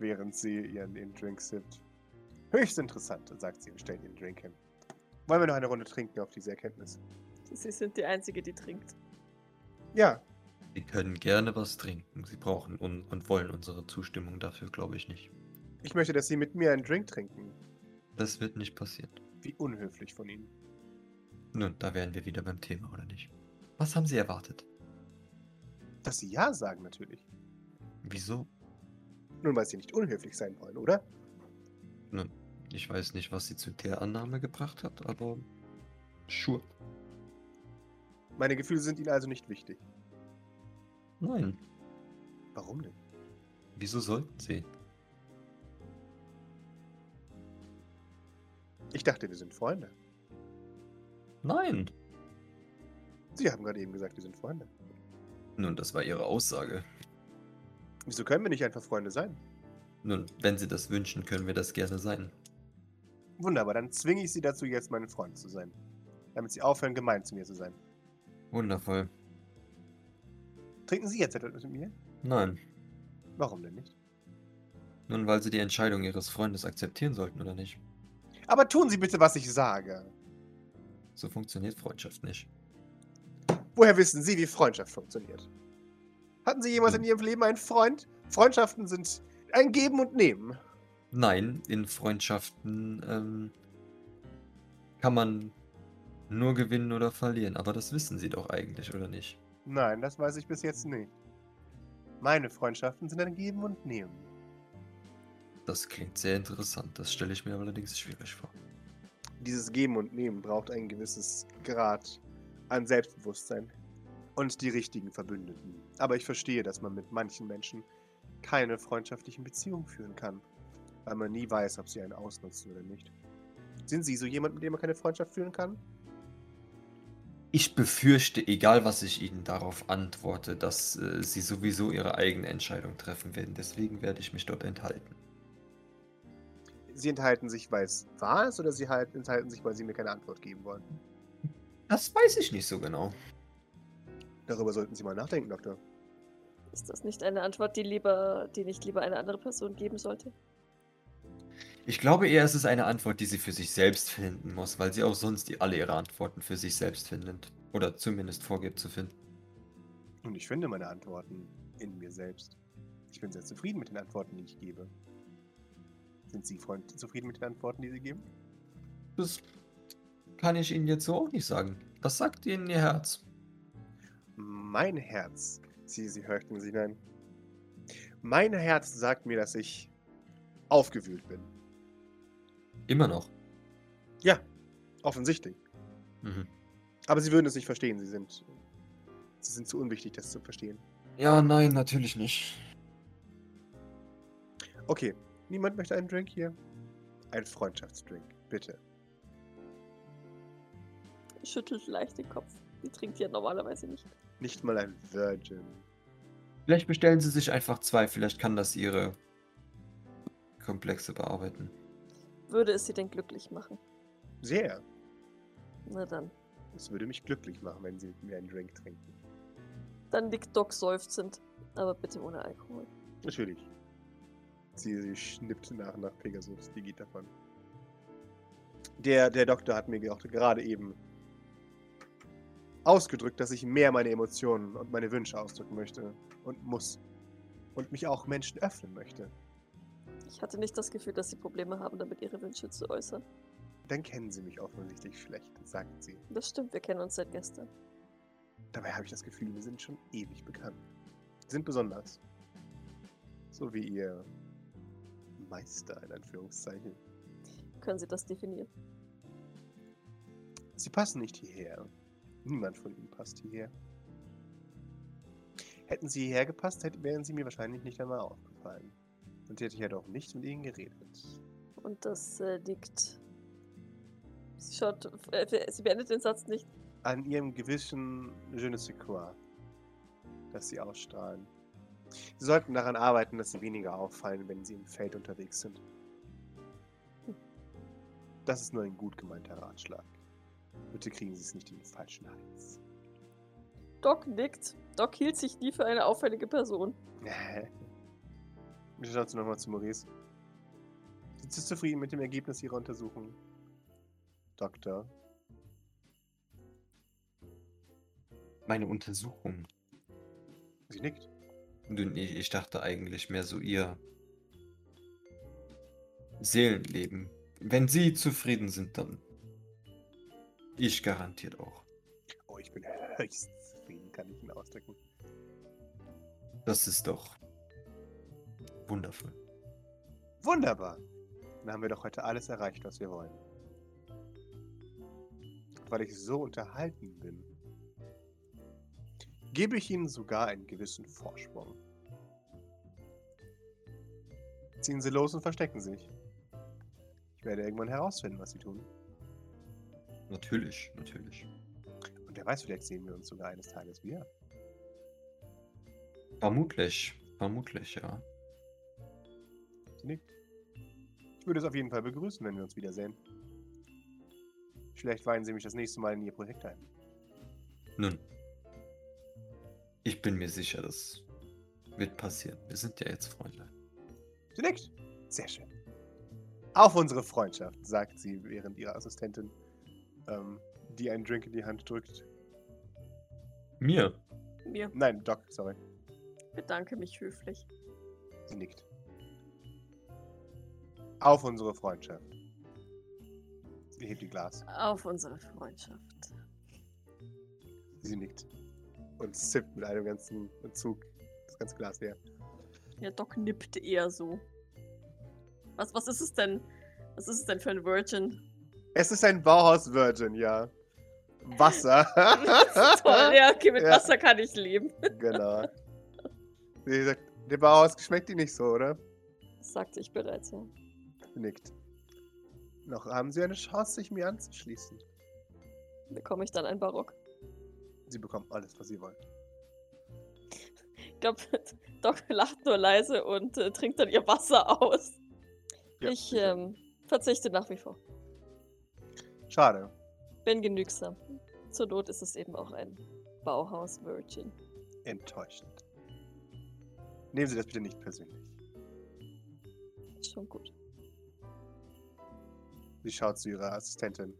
während sie ihren, ihren Drink sippt. Höchst interessant, sagt sie und stellt ihren Drink hin. Wollen wir noch eine Runde trinken auf diese Erkenntnis? Sie sind die Einzige, die trinkt. Ja, Sie können gerne was trinken. Sie brauchen un und wollen unsere Zustimmung dafür, glaube ich nicht. ich möchte, dass Sie mit mir einen Drink trinken. Das wird nicht passieren. Wie unhöflich von Ihnen. Nun, da wären wir wieder beim Thema, oder nicht? Was haben Sie erwartet? Dass Sie Ja sagen, natürlich. Wieso? Nun, weil Sie nicht unhöflich sein wollen, oder? Nun, ich weiß nicht, was Sie zu der Annahme gebracht hat, aber sure. Meine Gefühle sind Ihnen also nicht wichtig. Nein. Warum denn? Wieso sollten Sie? Ich dachte, wir sind Freunde. Nein. Sie haben gerade eben gesagt, wir sind Freunde. Nun, das war Ihre Aussage. Wieso können wir nicht einfach Freunde sein? Nun, wenn Sie das wünschen, können wir das gerne sein. Wunderbar, dann zwinge ich Sie dazu, jetzt mein Freund zu sein. Damit Sie aufhören, gemein zu mir zu sein. Wundervoll. Trinken Sie jetzt etwas mit mir? Nein. Warum denn nicht? Nun, weil Sie die Entscheidung Ihres Freundes akzeptieren sollten, oder nicht? Aber tun Sie bitte, was ich sage. So funktioniert Freundschaft nicht. Woher wissen Sie, wie Freundschaft funktioniert? Hatten Sie jemals Hm. in Ihrem Leben einen Freund? Freundschaften sind ein Geben und Nehmen. Nein, in Freundschaften ähm, kann man nur gewinnen oder verlieren. Aber das wissen Sie doch eigentlich, oder nicht? Nein, das weiß ich bis jetzt nicht. Meine Freundschaften sind ein Geben und Nehmen. Das klingt sehr interessant. Das stelle ich mir allerdings schwierig vor. Dieses Geben und Nehmen braucht ein gewisses Grad an Selbstbewusstsein und die richtigen Verbündeten. Aber ich verstehe, dass man mit manchen Menschen keine freundschaftlichen Beziehungen führen kann, weil man nie weiß, ob sie einen ausnutzen oder nicht. Sind Sie so jemand, mit dem man keine Freundschaft führen kann? Ich befürchte, egal was ich Ihnen darauf antworte, dass äh, Sie sowieso Ihre eigene Entscheidung treffen werden. Deswegen werde ich mich dort enthalten. Sie enthalten sich, weil es wahr ist, oder Sie halt enthalten sich, weil Sie mir keine Antwort geben wollen? Das weiß ich nicht so genau. Darüber sollten Sie mal nachdenken, Doktor. Ist das nicht eine Antwort, die lieber, die nicht lieber eine andere Person geben sollte? Ich glaube eher, es ist eine Antwort, die sie für sich selbst finden muss, weil sie auch sonst die, alle ihre Antworten für sich selbst findet. Oder zumindest vorgibt zu finden. Und ich finde meine Antworten in mir selbst. Ich bin sehr zufrieden mit den Antworten, die ich gebe. Sind Sie Freund zufrieden mit den Antworten, die Sie geben? Das kann ich Ihnen jetzt so auch nicht sagen. Das sagt Ihnen Ihr Herz. Mein Herz. Sie, Sie hörten sie hinein. Mein Herz sagt mir, dass ich aufgewühlt bin. Immer noch. Ja, offensichtlich. Mhm. Aber sie würden es nicht verstehen. Sie sind, sie sind zu unwichtig, das zu verstehen. Ja, nein, natürlich nicht. Okay, niemand möchte einen Drink hier? Ein Freundschaftsdrink, bitte. Schüttelt leicht den Kopf. Die trinkt ja normalerweise nicht. Nicht mal ein Virgin. Vielleicht bestellen Sie sich einfach zwei. Vielleicht kann das Ihre Komplexe bearbeiten. Würde es sie denn glücklich machen? Sehr. Na dann. Es würde mich glücklich machen, wenn sie mit mir einen Drink trinken. Dann liegt Doc seufzend. Aber bitte ohne Alkohol. Natürlich. Sie, sie schnippt nach nach Pegasus, die geht davon. Der, der Doktor hat mir auch gerade eben ausgedrückt, dass ich mehr meine Emotionen und meine Wünsche ausdrücken möchte und muss. Und mich auch Menschen öffnen möchte. Ich hatte nicht das Gefühl, dass sie Probleme haben, damit ihre Wünsche zu äußern. Dann kennen sie mich offensichtlich schlecht, sagt sie. Das stimmt, wir kennen uns seit gestern. Dabei habe ich das Gefühl, wir sind schon ewig bekannt. Sie sind besonders. So wie ihr Meister, in Anführungszeichen. Können Sie das definieren? Sie passen nicht hierher. Niemand von ihnen passt hierher. Hätten sie hierher gepasst, wären sie mir wahrscheinlich nicht einmal aufgefallen. Und hätte ich ja doch nicht mit ihnen geredet. Und das äh, liegt. Sie schaut. Äh, sie beendet den Satz nicht. An ihrem gewissen Je ne sais quoi, das sie ausstrahlen. Sie sollten daran arbeiten, dass sie weniger auffallen, wenn sie im Feld unterwegs sind. Das ist nur ein gut gemeinter Ratschlag. Bitte kriegen Sie es nicht in den falschen Hals. Doc nickt. Doc hielt sich nie für eine auffällige Person. Bitte schaut nochmal zu Maurice. Sind Sie zufrieden mit dem Ergebnis Ihrer Untersuchung? Doktor. Meine Untersuchung. Sie nickt. Nun, Ich ich dachte eigentlich mehr so Ihr Seelenleben. Wenn Sie zufrieden sind, dann ich garantiert auch. Oh, ich bin höchst zufrieden, kann ich Ihnen ausdrücken. Das ist doch wundervoll. Wunderbar. Dann haben wir doch heute alles erreicht, was wir wollen. Weil ich so unterhalten bin, gebe ich Ihnen sogar einen gewissen Vorsprung. Ziehen Sie los und verstecken sich. Ich werde irgendwann herausfinden, was Sie tun. Natürlich, natürlich. Und wer weiß, vielleicht sehen wir uns sogar eines Tages wieder. Vermutlich, vermutlich, ja. Sie nickt. Ich würde es auf jeden Fall begrüßen, wenn wir uns wiedersehen. Vielleicht weihen Sie mich das nächste Mal in Ihr Projekt ein. Nun, ich bin mir sicher, das wird passieren. Wir sind ja jetzt Freunde. Sie nickt. Sehr schön. Auf unsere Freundschaft, sagt sie, während ihre Assistentin ähm, die einen Drink in die Hand drückt. Mir? Mir. Nein, Doc, sorry. Bedanke mich höflich. Sie nickt. Auf unsere Freundschaft. Sie hebt ihr Glas. Auf unsere Freundschaft. Sie nickt. Und zippt mit einem ganzen Zug das ganze Glas leer. Ja, Doc nippt eher so. Was, was ist es denn? Was ist es denn für ein Virgin? Es ist ein Bauhaus-Virgin, ja. Wasser. Toll, ja, okay, mit Ja. Wasser kann ich leben. genau. Sie sagt, der Bauhaus schmeckt Ihnen nicht so, oder? Das sagte ich bereits, ja. Nickt. Noch haben Sie eine Chance, sich mir anzuschließen. Bekomme ich dann ein Barock? Sie bekommen alles, was Sie wollen. Ich glaube, Doc lacht nur leise und äh, trinkt dann ihr Wasser aus. Ja, ich ähm, verzichte nach wie vor. Schade. Bin genügsam. Zur Not ist es eben auch ein Bauhaus-Virgin. Enttäuschend. Nehmen Sie das bitte nicht persönlich. Schon gut. Sie schaut zu ihrer Assistentin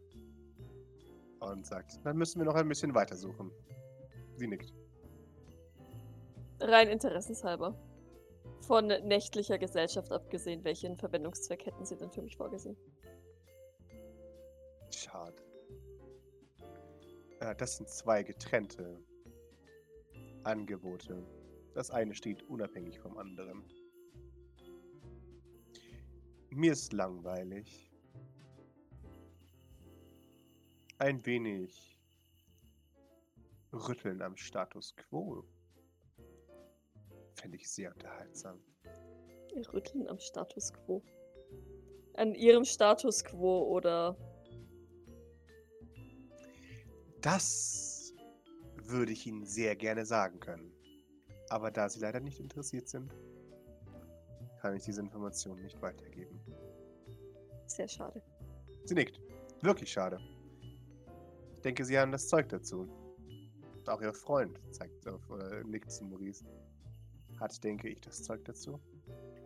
und sagt, dann müssen wir noch ein bisschen weitersuchen. Sie nickt. Rein interessenshalber. Von nächtlicher Gesellschaft abgesehen, welchen Verwendungszweck hätten Sie denn für mich vorgesehen? Äh, das sind zwei getrennte Angebote. Das eine steht unabhängig vom anderen. Mir ist langweilig. ein wenig rütteln am Status quo. Fände ich sehr unterhaltsam. Rütteln am Status quo. An ihrem Status quo oder. Das würde ich Ihnen sehr gerne sagen können. Aber da Sie leider nicht interessiert sind, kann ich diese Informationen nicht weitergeben. Sehr schade. Sie nickt. Wirklich schade. Ich denke, Sie haben das Zeug dazu. Und auch Ihr Freund zeigt auf, oder nickt zu Maurice. Hat, denke ich, das Zeug dazu.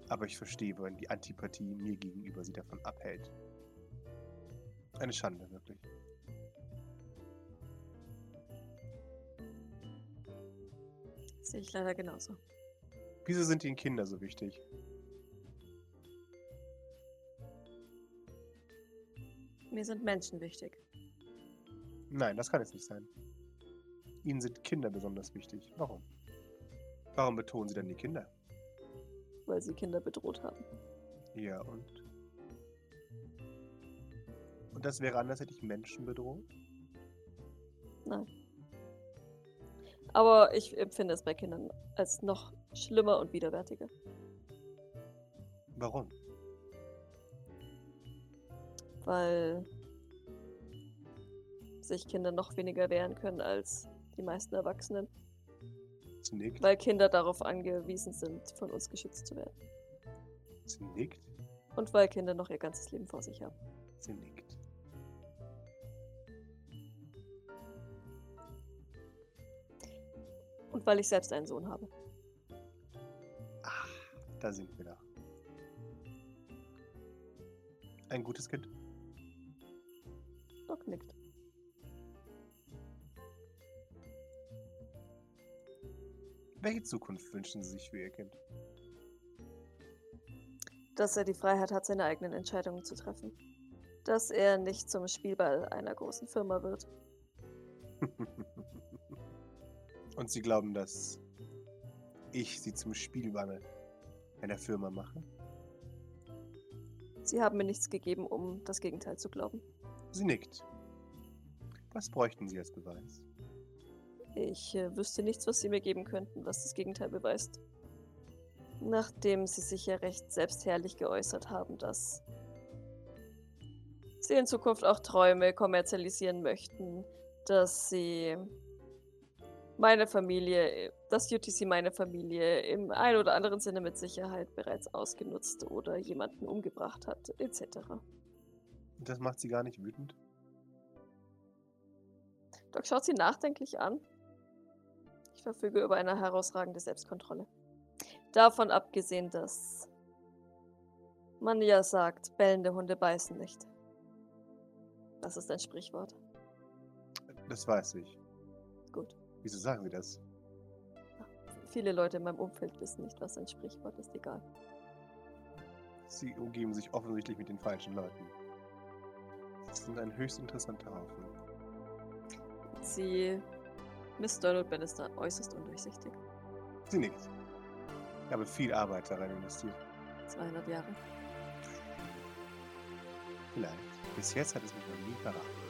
Aber ich verstehe, wenn die Antipathie mir gegenüber Sie davon abhält. Eine Schande, wirklich. Sehe ich leider genauso. Wieso sind Ihnen Kinder so wichtig? Mir sind Menschen wichtig. Nein, das kann es nicht sein. Ihnen sind Kinder besonders wichtig. Warum? Warum betonen Sie denn die Kinder? weil sie Kinder bedroht haben. Ja, und? Und das wäre anders, hätte ich Menschen bedroht? Nein. Aber ich empfinde es bei Kindern als noch schlimmer und widerwärtiger. Warum? Weil sich Kinder noch weniger wehren können als die meisten Erwachsenen. Sie nickt. Weil Kinder darauf angewiesen sind, von uns geschützt zu werden. Sie nickt. Und weil Kinder noch ihr ganzes Leben vor sich haben. Sie nickt. Und weil ich selbst einen Sohn habe. Ah, da sind wir da. Ein gutes Kind. Doc nickt. Welche Zukunft wünschen Sie sich für Ihr Kind? Dass er die Freiheit hat, seine eigenen Entscheidungen zu treffen. Dass er nicht zum Spielball einer großen Firma wird. Und Sie glauben, dass ich Sie zum Spielball einer Firma mache? Sie haben mir nichts gegeben, um das Gegenteil zu glauben. Sie nickt. Was bräuchten Sie als Beweis? Ich äh, wüsste nichts, was Sie mir geben könnten, was das Gegenteil beweist. Nachdem Sie sich ja recht selbstherrlich geäußert haben, dass Sie in Zukunft auch Träume kommerzialisieren möchten, dass Sie meine Familie, dass UTC meine Familie im ein oder anderen Sinne mit Sicherheit bereits ausgenutzt oder jemanden umgebracht hat, etc. Das macht Sie gar nicht wütend? Doc schaut sie nachdenklich an. Ich verfüge über eine herausragende Selbstkontrolle. Davon abgesehen, dass man ja sagt, bellende Hunde beißen nicht. Das ist ein Sprichwort. Das weiß ich. Wieso sagen Sie das? Viele Leute in meinem Umfeld wissen nicht, was ein Sprichwort ist, egal. Sie umgeben sich offensichtlich mit den falschen Leuten. Sie sind ein höchst interessanter Haufen. Sie, Miss Donald Bannister, äußerst undurchsichtig. Sie nickt. Ich habe viel Arbeit darin investiert. 200 Jahre. Vielleicht. Bis jetzt hat es mich noch nie verraten.